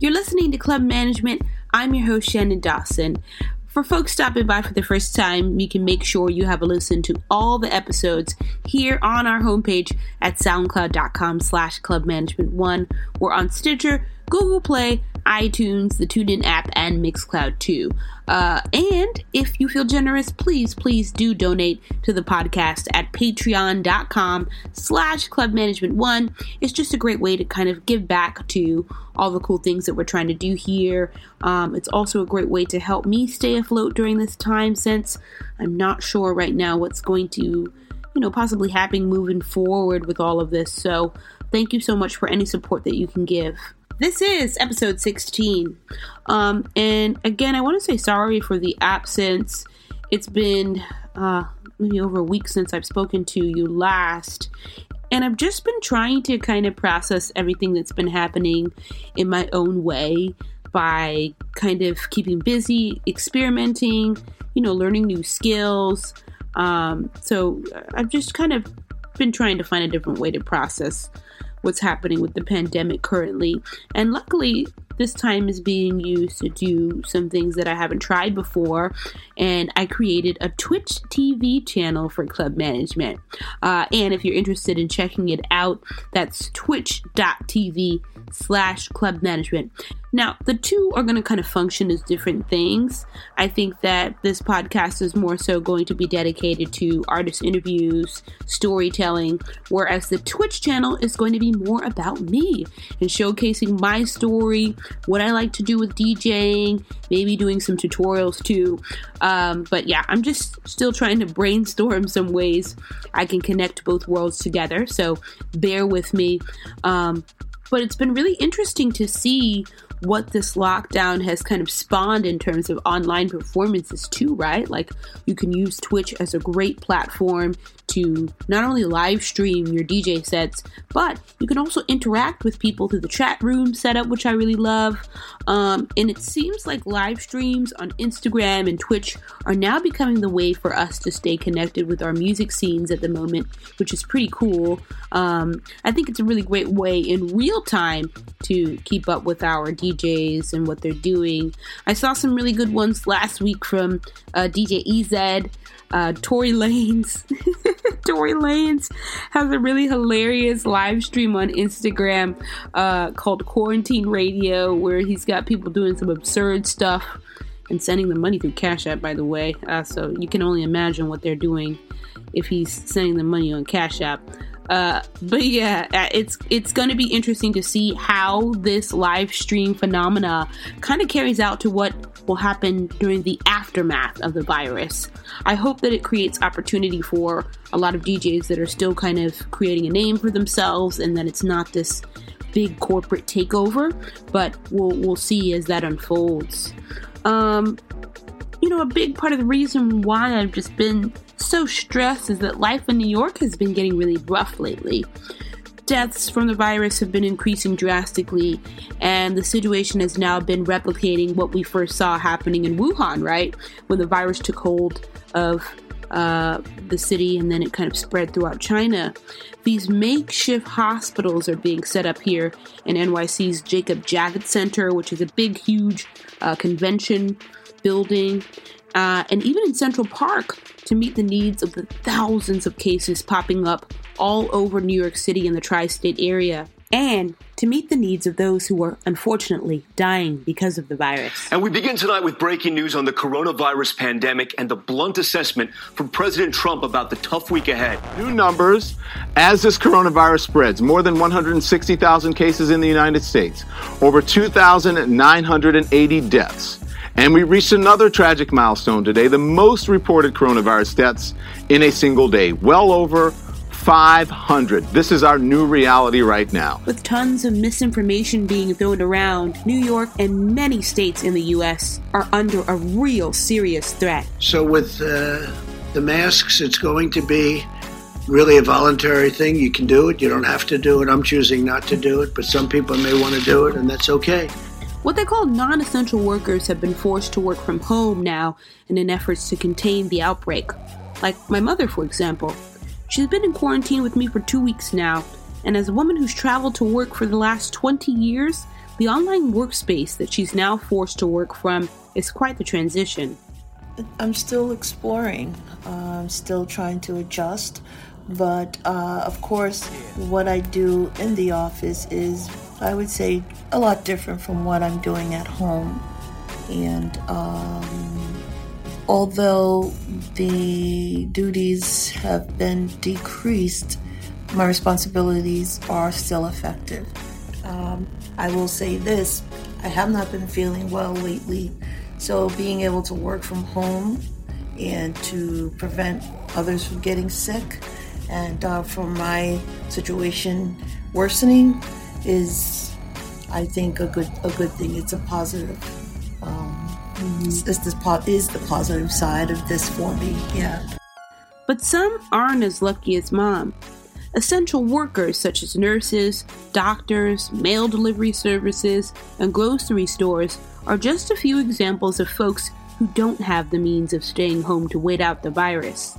You're listening to Club Management. I'm your host, Shannon Dawson. For folks stopping by for the first time, you can make sure you have a listen to all the episodes here on our homepage at soundcloud.com slash clubmanagement1. We're on Stitcher, Google Play, iTunes, the TuneIn app, and Mixcloud too. Uh, and if you feel generous, please, please do donate to the podcast at patreon.com slash clubmanagement1. It's just a great way to kind of give back to all the cool things that we're trying to do here. Um, it's also a great way to help me stay afloat during this time since I'm not sure right now what's going to, you know, possibly happen moving forward with all of this. So thank you so much for any support that you can give. This is episode 16. Um, and again, I want to say sorry for the absence. It's been uh, maybe over a week since I've spoken to you last. And I've just been trying to kind of process everything that's been happening in my own way by kind of keeping busy, experimenting, you know, learning new skills. Um, so I've just kind of been trying to find a different way to process what's happening with the pandemic currently. And luckily, this time is being used to do some things that I haven't tried before. And I created a Twitch TV channel for club management. Uh, and if you're interested in checking it out, that's twitch.tv slash club management. Now, the two are going to kind of function as different things. I think that this podcast is more so going to be dedicated to artist interviews, storytelling, whereas the Twitch channel is going to be more about me and showcasing my story, what I like to do with DJing, maybe doing some tutorials too. Um, but yeah, I'm just still trying to brainstorm some ways I can connect both worlds together. So bear with me. Um, but it's been really interesting to see what this lockdown has kind of spawned in terms of online performances too, right? Like you can use Twitch as a great platform to not only live stream your DJ sets, but you can also interact with people through the chat room setup, which I really love. Um, and it seems like live streams on Instagram and Twitch are now becoming the way for us to stay connected with our music scenes at the moment, which is pretty cool. Um, I think it's a really great way in real time to keep up with our DJs and what they're doing. I saw some really good ones last week from uh, DJ EZ uh, Tory Lanez. Tory Lanez has a really hilarious live stream on Instagram uh, called Quarantine Radio, where he's got people doing some absurd stuff and sending the money through Cash App, by the way. Uh, so you can only imagine what they're doing if he's sending the money on Cash App. Uh, but yeah, uh, it's it's going to be interesting to see how this live stream phenomena kind of carries out to what will happen during the aftermath of the virus. I hope that it creates opportunity for a lot of DJs that are still kind of creating a name for themselves, and that it's not this big corporate takeover. But we'll we'll see as that unfolds. Um, you know, a big part of the reason why I've just been so stressed is that life in New York has been getting really rough lately. Deaths from the virus have been increasing drastically, and the situation has now been replicating what we first saw happening in Wuhan, right? When the virus took hold of uh, the city and then it kind of spread throughout China. These makeshift hospitals are being set up here in NYC's Jacob Javits Center, which is a big, huge uh, convention building, uh, and even in Central Park to meet the needs of the thousands of cases popping up all over New York City and the tri state area, and to meet the needs of those who are unfortunately dying because of the virus. And we begin tonight with breaking news on the coronavirus pandemic and the blunt assessment from President Trump about the tough week ahead. New numbers as this coronavirus spreads more than 160,000 cases in the United States, over 2,980 deaths. And we reached another tragic milestone today the most reported coronavirus deaths in a single day, well over 500. This is our new reality right now. With tons of misinformation being thrown around, New York and many states in the U.S. are under a real serious threat. So, with uh, the masks, it's going to be really a voluntary thing. You can do it, you don't have to do it. I'm choosing not to do it, but some people may want to do it, and that's okay. What they call non essential workers have been forced to work from home now in an effort to contain the outbreak. Like my mother, for example. She's been in quarantine with me for two weeks now, and as a woman who's traveled to work for the last 20 years, the online workspace that she's now forced to work from is quite the transition. I'm still exploring, I'm still trying to adjust, but uh, of course, what I do in the office is, I would say, a lot different from what I'm doing at home. And um, although the duties have been decreased, my responsibilities are still effective. Um, I will say this I have not been feeling well lately, so being able to work from home and to prevent others from getting sick and uh, from my situation worsening is, I think, a good a good thing. It's a positive. Um, mm-hmm. this, is the positive side of this for me. Yeah. But some aren't as lucky as mom. Essential workers such as nurses, doctors, mail delivery services, and grocery stores are just a few examples of folks who don't have the means of staying home to wait out the virus.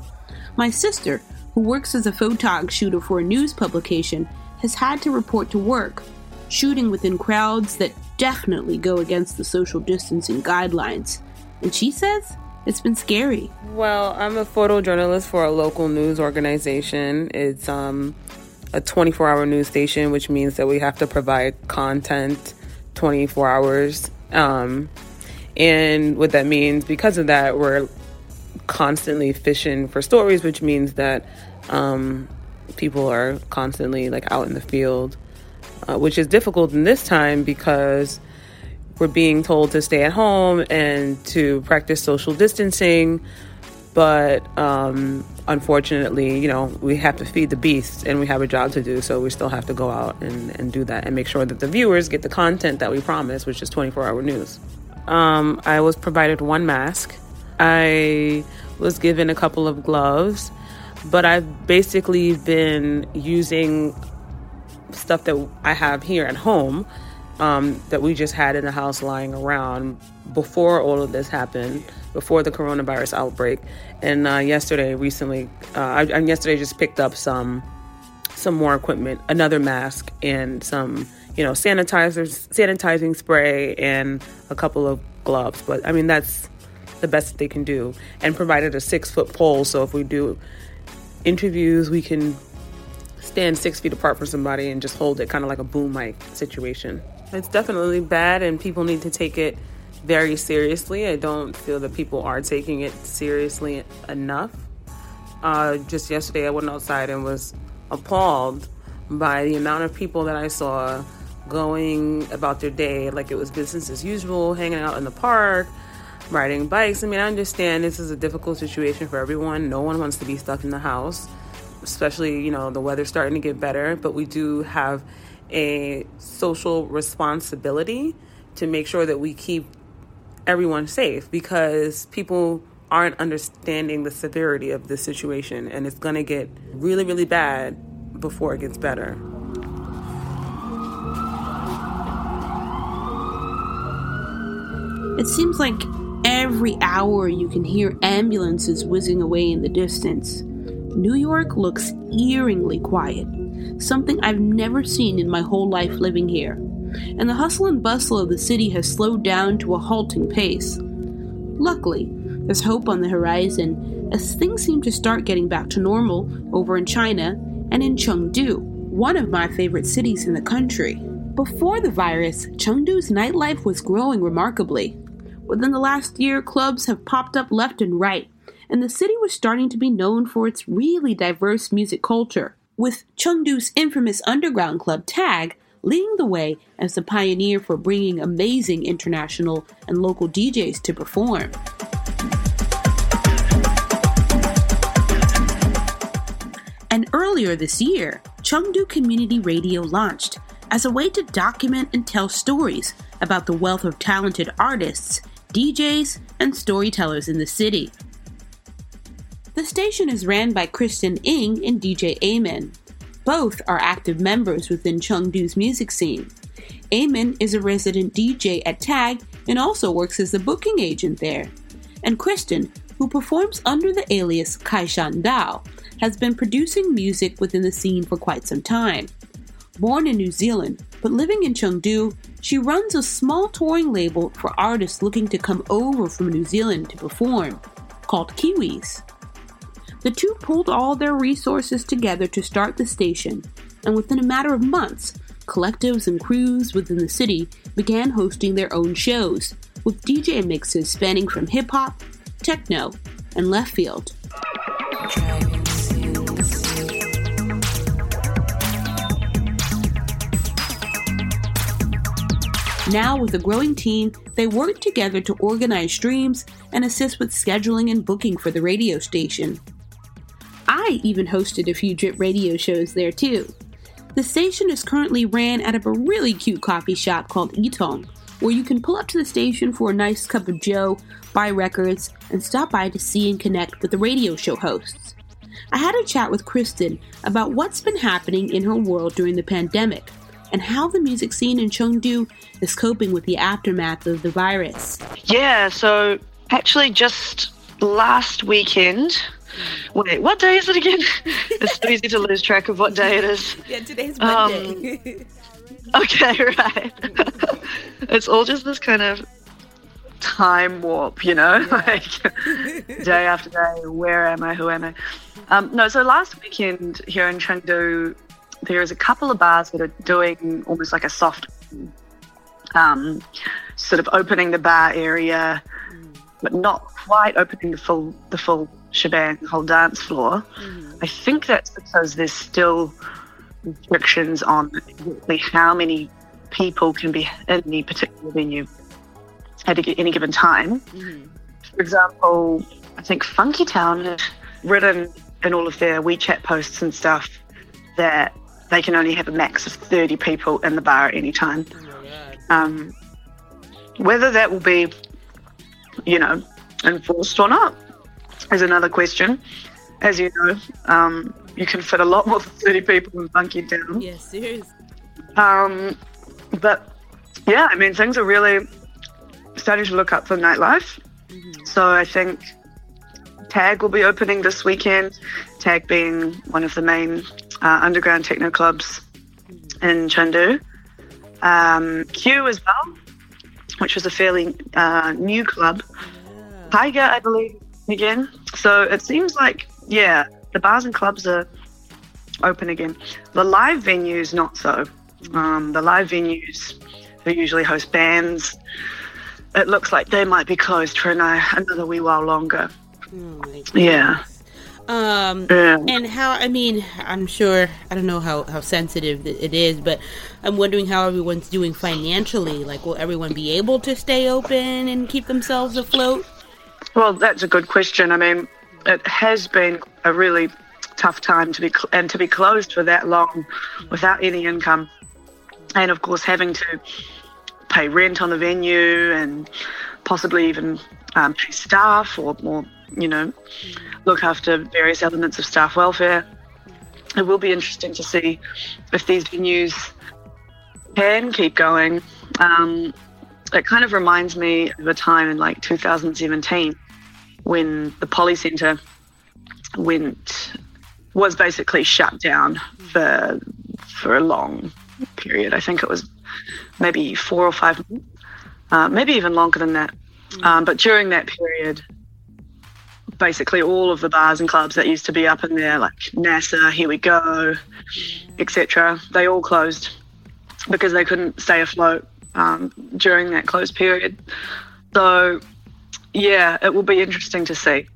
My sister, who works as a photog shooter for a news publication, has had to report to work, shooting within crowds that definitely go against the social distancing guidelines. And she says it's been scary. Well, I'm a photojournalist for a local news organization. It's um, a 24 hour news station, which means that we have to provide content 24 hours. Um, and what that means, because of that, we're constantly fishing for stories, which means that um, people are constantly like out in the field, uh, which is difficult in this time because we're being told to stay at home and to practice social distancing. But um, unfortunately, you know, we have to feed the beasts and we have a job to do. So we still have to go out and, and do that and make sure that the viewers get the content that we promise, which is 24 hour news. Um, I was provided one mask. I was given a couple of gloves, but I've basically been using stuff that I have here at home um, that we just had in the house lying around before all of this happened, before the coronavirus outbreak. And uh, yesterday, recently, uh, I, I yesterday just picked up some some more equipment, another mask, and some you know sanitizers, sanitizing spray, and a couple of gloves. But I mean, that's the best they can do, and provided a six foot pole. So if we do interviews, we can stand six feet apart from somebody and just hold it, kind of like a boom mic situation. It's definitely bad, and people need to take it very seriously. I don't feel that people are taking it seriously enough. Uh, just yesterday, I went outside and was appalled by the amount of people that I saw going about their day like it was business as usual, hanging out in the park, riding bikes. I mean, I understand this is a difficult situation for everyone. No one wants to be stuck in the house, especially, you know, the weather's starting to get better, but we do have a social responsibility to make sure that we keep everyone safe because people aren't understanding the severity of this situation and it's going to get really, really bad before it gets better. It seems like every hour you can hear ambulances whizzing away in the distance. New York looks eeringly quiet something I've never seen in my whole life living here. And the hustle and bustle of the city has slowed down to a halting pace. Luckily, there's hope on the horizon as things seem to start getting back to normal over in China and in Chengdu, one of my favorite cities in the country. Before the virus, Chengdu's nightlife was growing remarkably. Within the last year, clubs have popped up left and right, and the city was starting to be known for its really diverse music culture with Chengdu's infamous underground club Tag leading the way as the pioneer for bringing amazing international and local DJs to perform. And earlier this year, Chengdu Community Radio launched as a way to document and tell stories about the wealth of talented artists, DJs, and storytellers in the city. The station is ran by Kristen Ing and DJ Eamon. Both are active members within Chengdu's music scene. Eamon is a resident DJ at Tag and also works as a booking agent there. And Kristen, who performs under the alias Kaishan Dao, has been producing music within the scene for quite some time. Born in New Zealand, but living in Chengdu, She runs a small touring label for artists looking to come over from New Zealand to perform, called Kiwis. The two pulled all their resources together to start the station, and within a matter of months, collectives and crews within the city began hosting their own shows, with DJ mixes spanning from hip hop, techno, and left field. Now, with a growing team, they work together to organize streams and assist with scheduling and booking for the radio station. I even hosted a few drip radio shows there too. The station is currently ran out of a really cute coffee shop called Etong, where you can pull up to the station for a nice cup of joe, buy records, and stop by to see and connect with the radio show hosts. I had a chat with Kristen about what's been happening in her world during the pandemic and how the music scene in Chengdu is coping with the aftermath of the virus. Yeah, so actually just last weekend, Wait, what day is it again? it's so easy to lose track of what day it is. Yeah, today's Monday. Um, okay, right. it's all just this kind of time warp, you know? Yeah. like day after day, where am I? Who am I? Um, no, so last weekend here in Chengdu, there is a couple of bars that are doing almost like a soft, um, sort of opening the bar area, but not quite opening the full the full shebang, the whole dance floor. Mm-hmm. I think that's because there's still restrictions on exactly how many people can be in any particular venue at any given time. Mm-hmm. For example, I think Funky Town had written in all of their WeChat posts and stuff that they can only have a max of 30 people in the bar at any time. Um, whether that will be, you know, enforced or not, is another question. As you know, um, you can fit a lot more than 30 people in Funky Town. Yes, seriously. Um, but yeah, I mean, things are really starting to look up for nightlife. Mm-hmm. So I think Tag will be opening this weekend. Tag being one of the main uh, underground techno clubs in Chengdu. Um, Q as well, which was a fairly uh, new club. Yeah. Tiger, I believe, again. So it seems like, yeah, the bars and clubs are open again. The live venues, not so. Um, the live venues who usually host bands, it looks like they might be closed for an, another wee while longer. Oh yeah. Um, yeah. and how, I mean, I'm sure, I don't know how, how sensitive it is, but I'm wondering how everyone's doing financially. Like, will everyone be able to stay open and keep themselves afloat? Well, that's a good question. I mean, it has been a really tough time to be cl- and to be closed for that long without any income, and of course having to pay rent on the venue and possibly even um, pay staff or, or you know look after various elements of staff welfare. It will be interesting to see if these venues can keep going. Um, it kind of reminds me of a time in like 2017 when the Poly Centre went was basically shut down for for a long period. I think it was maybe four or five months, uh, maybe even longer than that. Um, but during that period, basically all of the bars and clubs that used to be up in there, like NASA, Here We Go, etc., they all closed because they couldn't stay afloat um, during that closed period. So, yeah, it will be interesting to see.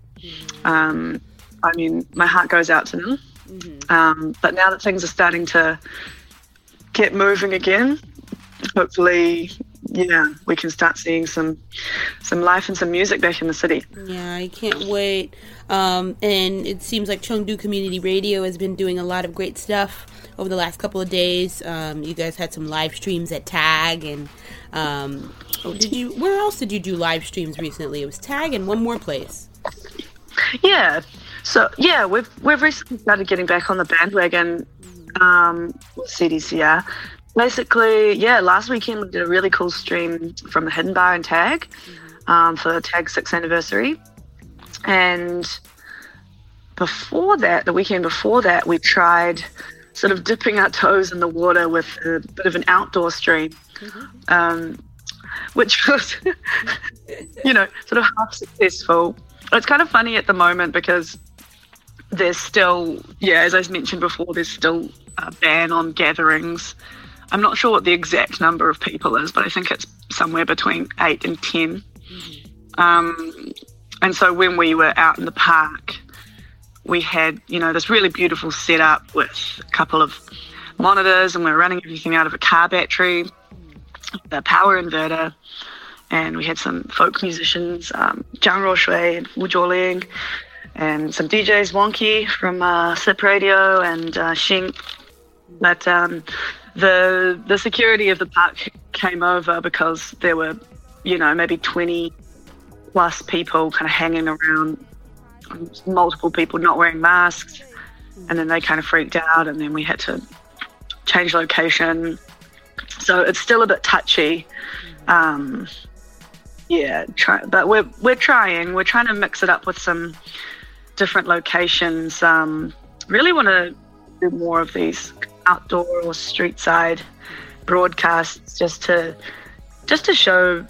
Um, I mean, my heart goes out to them. Mm-hmm. Um, but now that things are starting to get moving again, hopefully, yeah, we can start seeing some some life and some music back in the city. Yeah, I can't wait. Um, and it seems like Chengdu Community Radio has been doing a lot of great stuff over the last couple of days. Um, you guys had some live streams at Tag, and um, oh, did you? Where else did you do live streams recently? It was Tag and one more place. Yeah. So yeah, we've we've recently started getting back on the bandwagon um, CDCR. Basically, yeah, last weekend we did a really cool stream from the Hidden Bar and Tag um, for Tag sixth anniversary, and before that, the weekend before that, we tried sort of dipping our toes in the water with a bit of an outdoor stream, um, which was, you know, sort of half successful. It's kind of funny at the moment because there's still, yeah, as I mentioned before, there's still a ban on gatherings. I'm not sure what the exact number of people is, but I think it's somewhere between eight and 10. Um, and so when we were out in the park, we had, you know, this really beautiful setup with a couple of monitors, and we were running everything out of a car battery, a power inverter, and we had some folk musicians, um, Zhang Ruoshui and Wu Jiuling, and some DJs, Wonky from uh, Sip Radio and uh, Xing. But um, the the security of the park came over because there were, you know, maybe 20 plus people kind of hanging around, multiple people not wearing masks, and then they kind of freaked out, and then we had to change location. So it's still a bit touchy. Um, yeah, try, but we're we're trying. We're trying to mix it up with some different locations. Um, really want to do more of these outdoor or street side broadcasts, just to just to show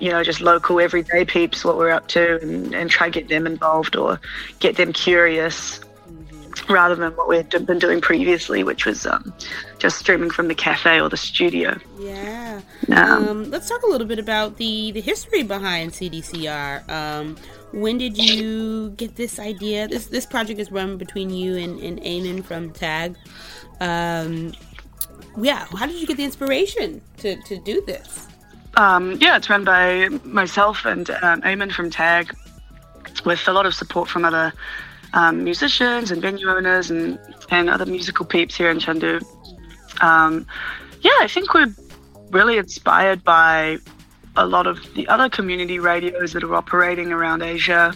you know just local everyday peeps what we're up to and, and try get them involved or get them curious rather than what we've been doing previously, which was um, just streaming from the cafe or the studio. Yeah. Um, Um, let's talk a little bit about the the history behind CDCR. Um, when did you get this idea? This this project is run between you and, and Eamon from Tag. Um, yeah, how did you get the inspiration to, to do this? Um, yeah, it's run by myself and um, Eamon from Tag, with a lot of support from other um, musicians and venue owners and, and other musical peeps here in Chengdu. Um, yeah, I think we're really inspired by a lot of the other community radios that are operating around Asia.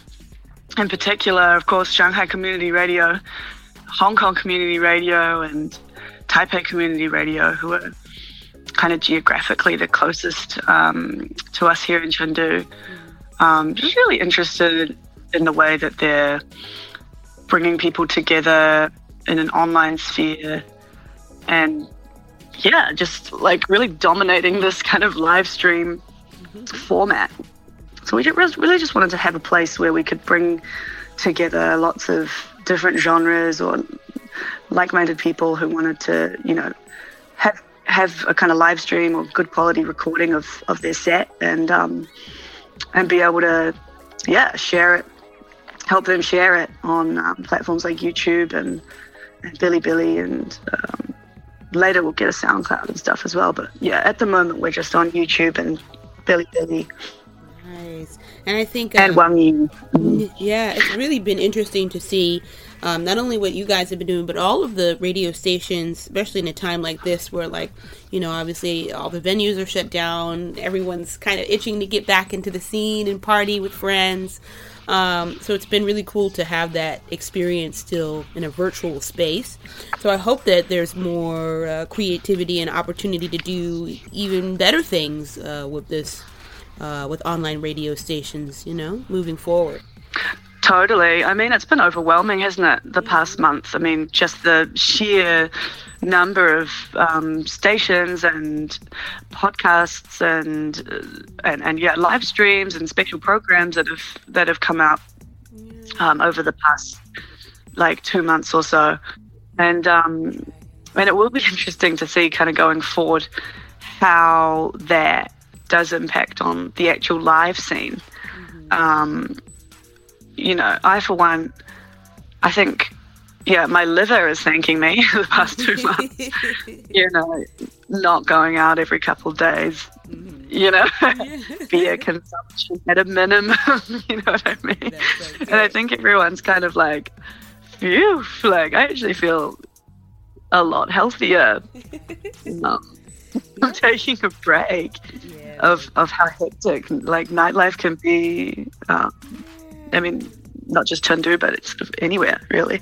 In particular, of course, Shanghai Community Radio, Hong Kong Community Radio, and Taipei Community Radio, who are kind of geographically the closest um, to us here in Chengdu. Um, just really interested in the way that they're bringing people together in an online sphere and yeah, just like really dominating this kind of live stream format. So we really just wanted to have a place where we could bring together lots of different genres or like-minded people who wanted to, you know, have have a kind of live stream or good quality recording of, of their set and um, and be able to, yeah, share it, help them share it on um, platforms like YouTube and, and Bilibili and um, later we'll get a SoundCloud and stuff as well. But yeah, at the moment we're just on YouTube and Bilibili Nice. And I think and um, Wang Yi. Yeah, it's really been interesting to see um, not only what you guys have been doing, but all of the radio stations, especially in a time like this where, like, you know, obviously all the venues are shut down. Everyone's kind of itching to get back into the scene and party with friends. Um, so it's been really cool to have that experience still in a virtual space. So I hope that there's more uh, creativity and opportunity to do even better things uh, with this, uh, with online radio stations. You know, moving forward. Totally. I mean, it's been overwhelming, hasn't it, the past month? I mean, just the sheer number of um, stations and podcasts and, uh, and and yeah, live streams and special programs that have that have come out um, over the past like two months or so, and um, and it will be interesting to see kind of going forward how that does impact on the actual live scene. Um, you know, I for one, I think, yeah, my liver is thanking me the past two months. you know, not going out every couple of days. You know, beer consumption at a minimum. you know what I mean? and I think everyone's kind of like, phew, like I actually feel a lot healthier. um, Taking a break of of how hectic like nightlife can be. Um, I mean, not just Chengdu, but it's anywhere really.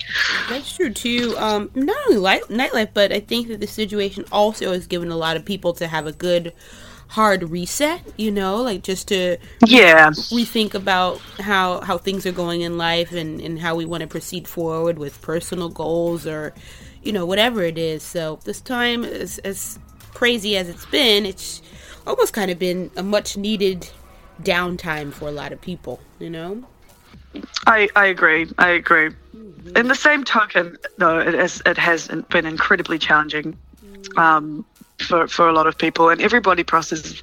That's true too. Um, not only light, nightlife, but I think that the situation also has given a lot of people to have a good hard reset. You know, like just to Yeah, rethink about how how things are going in life and and how we want to proceed forward with personal goals or you know, whatever it is. So this time, as, as crazy as it's been, it's almost kind of been a much needed downtime for a lot of people, you know? I, I agree. I agree. Mm-hmm. In the same token, though, it has, it has been incredibly challenging um, for, for a lot of people, and everybody processes.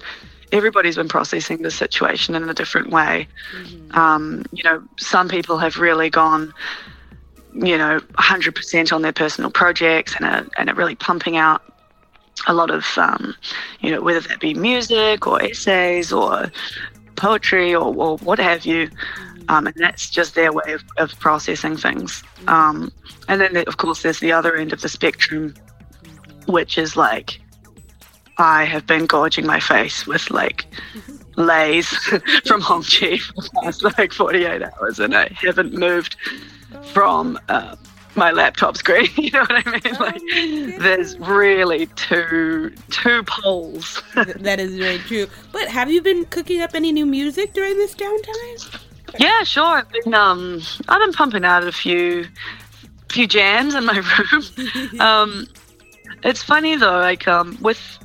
Everybody's been processing the situation in a different way. Mm-hmm. Um, you know, some people have really gone, you know, 100% on their personal projects and are, and are really pumping out a lot of, um, you know, whether that be music or essays or poetry or, or what have you. Um, and that's just their way of, of processing things. Um, and then, of course, there's the other end of the spectrum, which is like, I have been gorging my face with like lays from Hongqi for the past like 48 hours, and I haven't moved from uh, my laptop screen. You know what I mean? Like, there's really two two poles. that is very true. But have you been cooking up any new music during this downtime? Yeah, sure. I've been um, I've been pumping out a few few jams in my room. um, it's funny though, like um, with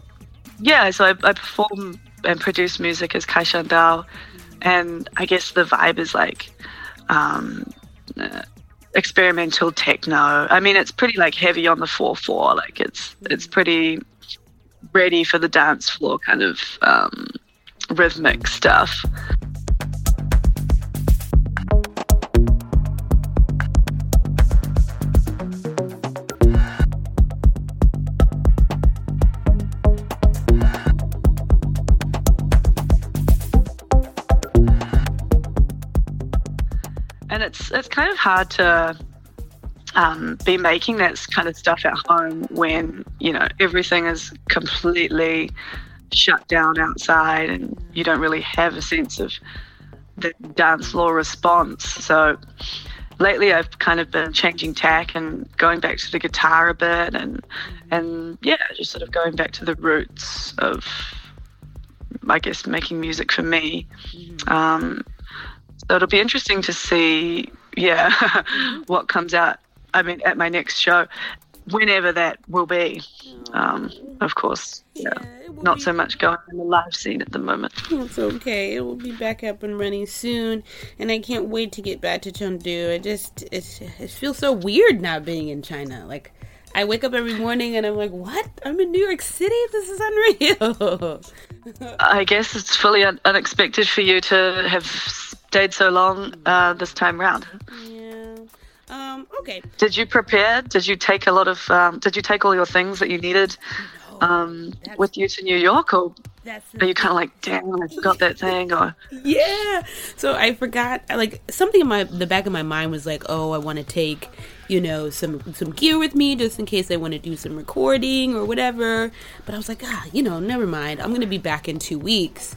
yeah, so I, I perform and produce music as Kai Shan Dao, and I guess the vibe is like um, uh, experimental techno. I mean, it's pretty like heavy on the four four. Like it's it's pretty ready for the dance floor kind of um, rhythmic stuff. And it's it's kind of hard to um, be making that kind of stuff at home when you know everything is completely shut down outside and you don't really have a sense of the dance floor response. So lately I've kind of been changing tack and going back to the guitar a bit and and yeah, just sort of going back to the roots of I guess making music for me. Mm-hmm. Um, it'll be interesting to see, yeah, what comes out. I mean, at my next show, whenever that will be. Um, of course, yeah, yeah not so much going on the live scene at the moment. It's okay. It will be back up and running soon, and I can't wait to get back to Chengdu. It just it, it feels so weird not being in China. Like I wake up every morning and I'm like, what? I'm in New York City? This is unreal. I guess it's fully un- unexpected for you to have stayed so long uh, this time round. Yeah. Um, okay. Did you prepare? Did you take a lot of? Um, did you take all your things that you needed um, with you to New York, or are you kind of like, damn, I forgot that thing? Or yeah. So I forgot. Like something in my the back of my mind was like, oh, I want to take you know some some gear with me just in case I want to do some recording or whatever. But I was like, ah, you know, never mind. I'm gonna be back in two weeks.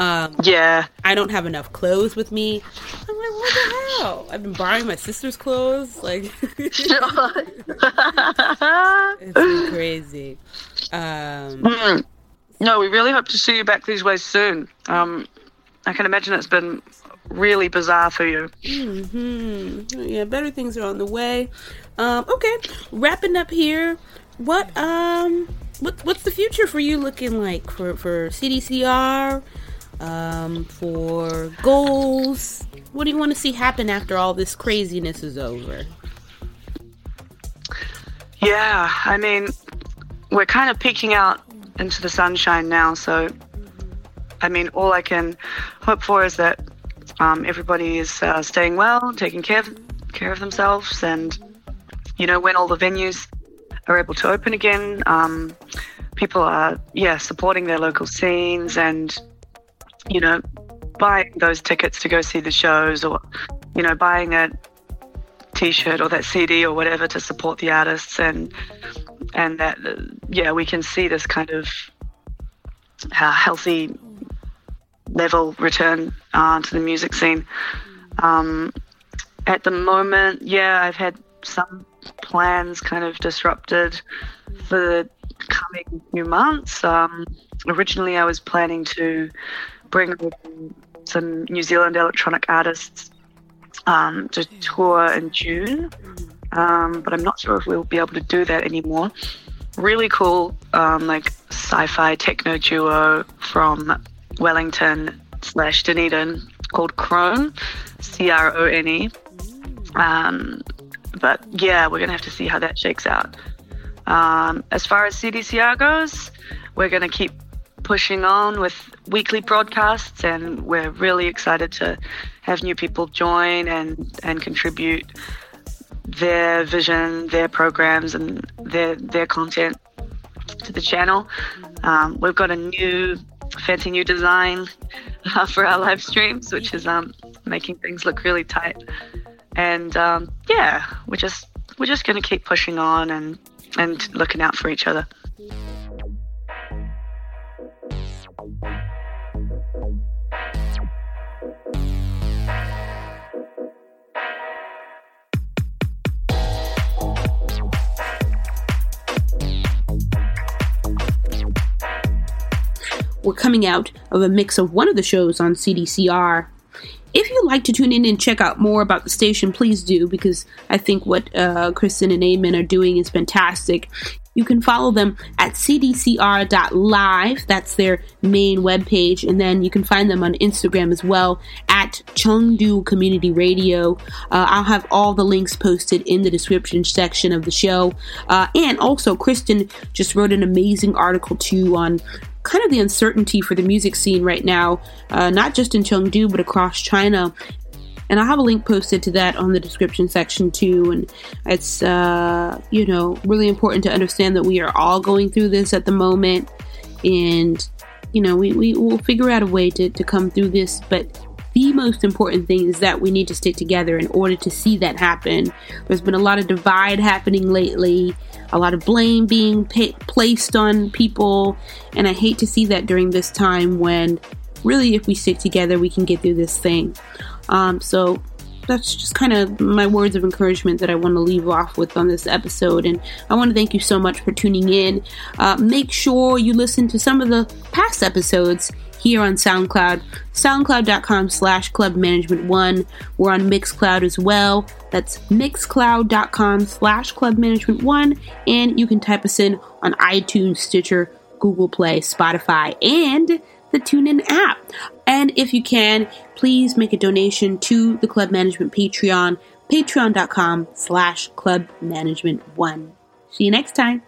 Um, yeah. I don't have enough clothes with me. I'm like, what the hell? I've been borrowing my sister's clothes. Like, it's crazy. Um, mm. No, we really hope to see you back these ways soon. Um, I can imagine it's been really bizarre for you. Mm-hmm. Yeah, better things are on the way. Um, okay, wrapping up here. What um, what what's the future for you looking like for for CDCR? Um, for goals. What do you want to see happen after all this craziness is over? Yeah, I mean, we're kind of peeking out into the sunshine now. So, I mean, all I can hope for is that um, everybody is uh, staying well, taking care of, care of themselves, and you know, when all the venues are able to open again, um, people are yeah supporting their local scenes and you know, buying those tickets to go see the shows or, you know, buying a t-shirt or that CD or whatever to support the artists and and that yeah we can see this kind of uh, healthy level return uh, to the music scene. Um, at the moment yeah I've had some plans kind of disrupted for the coming few months. Um, originally I was planning to bring some New Zealand electronic artists um, to tour in June. um, but I'm not sure if we'll be able to do that anymore. Really cool, um, like sci-fi techno duo from Wellington slash Dunedin called Crone, C R O N E. Um, but yeah, we're gonna have to see how that shakes out. Um, as far as CDCR goes, we're gonna keep pushing on with weekly broadcasts, and we're really excited to have new people join and and contribute their vision, their programs, and their their content to the channel. Um, we've got a new fancy new design uh, for our live streams, which is um, making things look really tight. And um, yeah, we're just we're just going to keep pushing on and and looking out for each other. We're coming out of a mix of one of the shows on CDCR. If you'd like to tune in and check out more about the station, please do, because I think what uh, Kristen and Eamon are doing is fantastic. You can follow them at cdcr.live. That's their main webpage. And then you can find them on Instagram as well at Chengdu Community Radio. Uh, I'll have all the links posted in the description section of the show. Uh, and also, Kristen just wrote an amazing article too on kind of the uncertainty for the music scene right now, uh, not just in Chengdu, but across China. And I'll have a link posted to that on the description section too. And it's, uh, you know, really important to understand that we are all going through this at the moment. And, you know, we, we will figure out a way to, to come through this. But the most important thing is that we need to stick together in order to see that happen. There's been a lot of divide happening lately a lot of blame being pa- placed on people, and I hate to see that during this time when really, if we stick together, we can get through this thing. Um, so that's just kind of my words of encouragement that I want to leave off with on this episode. And I want to thank you so much for tuning in. Uh, make sure you listen to some of the past episodes here on SoundCloud, soundcloud.com slash club management one. We're on Mixcloud as well. That's mixcloud.com slash club management one. And you can type us in on iTunes, Stitcher, Google Play, Spotify, and the TuneIn app. And if you can, please make a donation to the Club Management Patreon, patreon.com slash club management one. See you next time.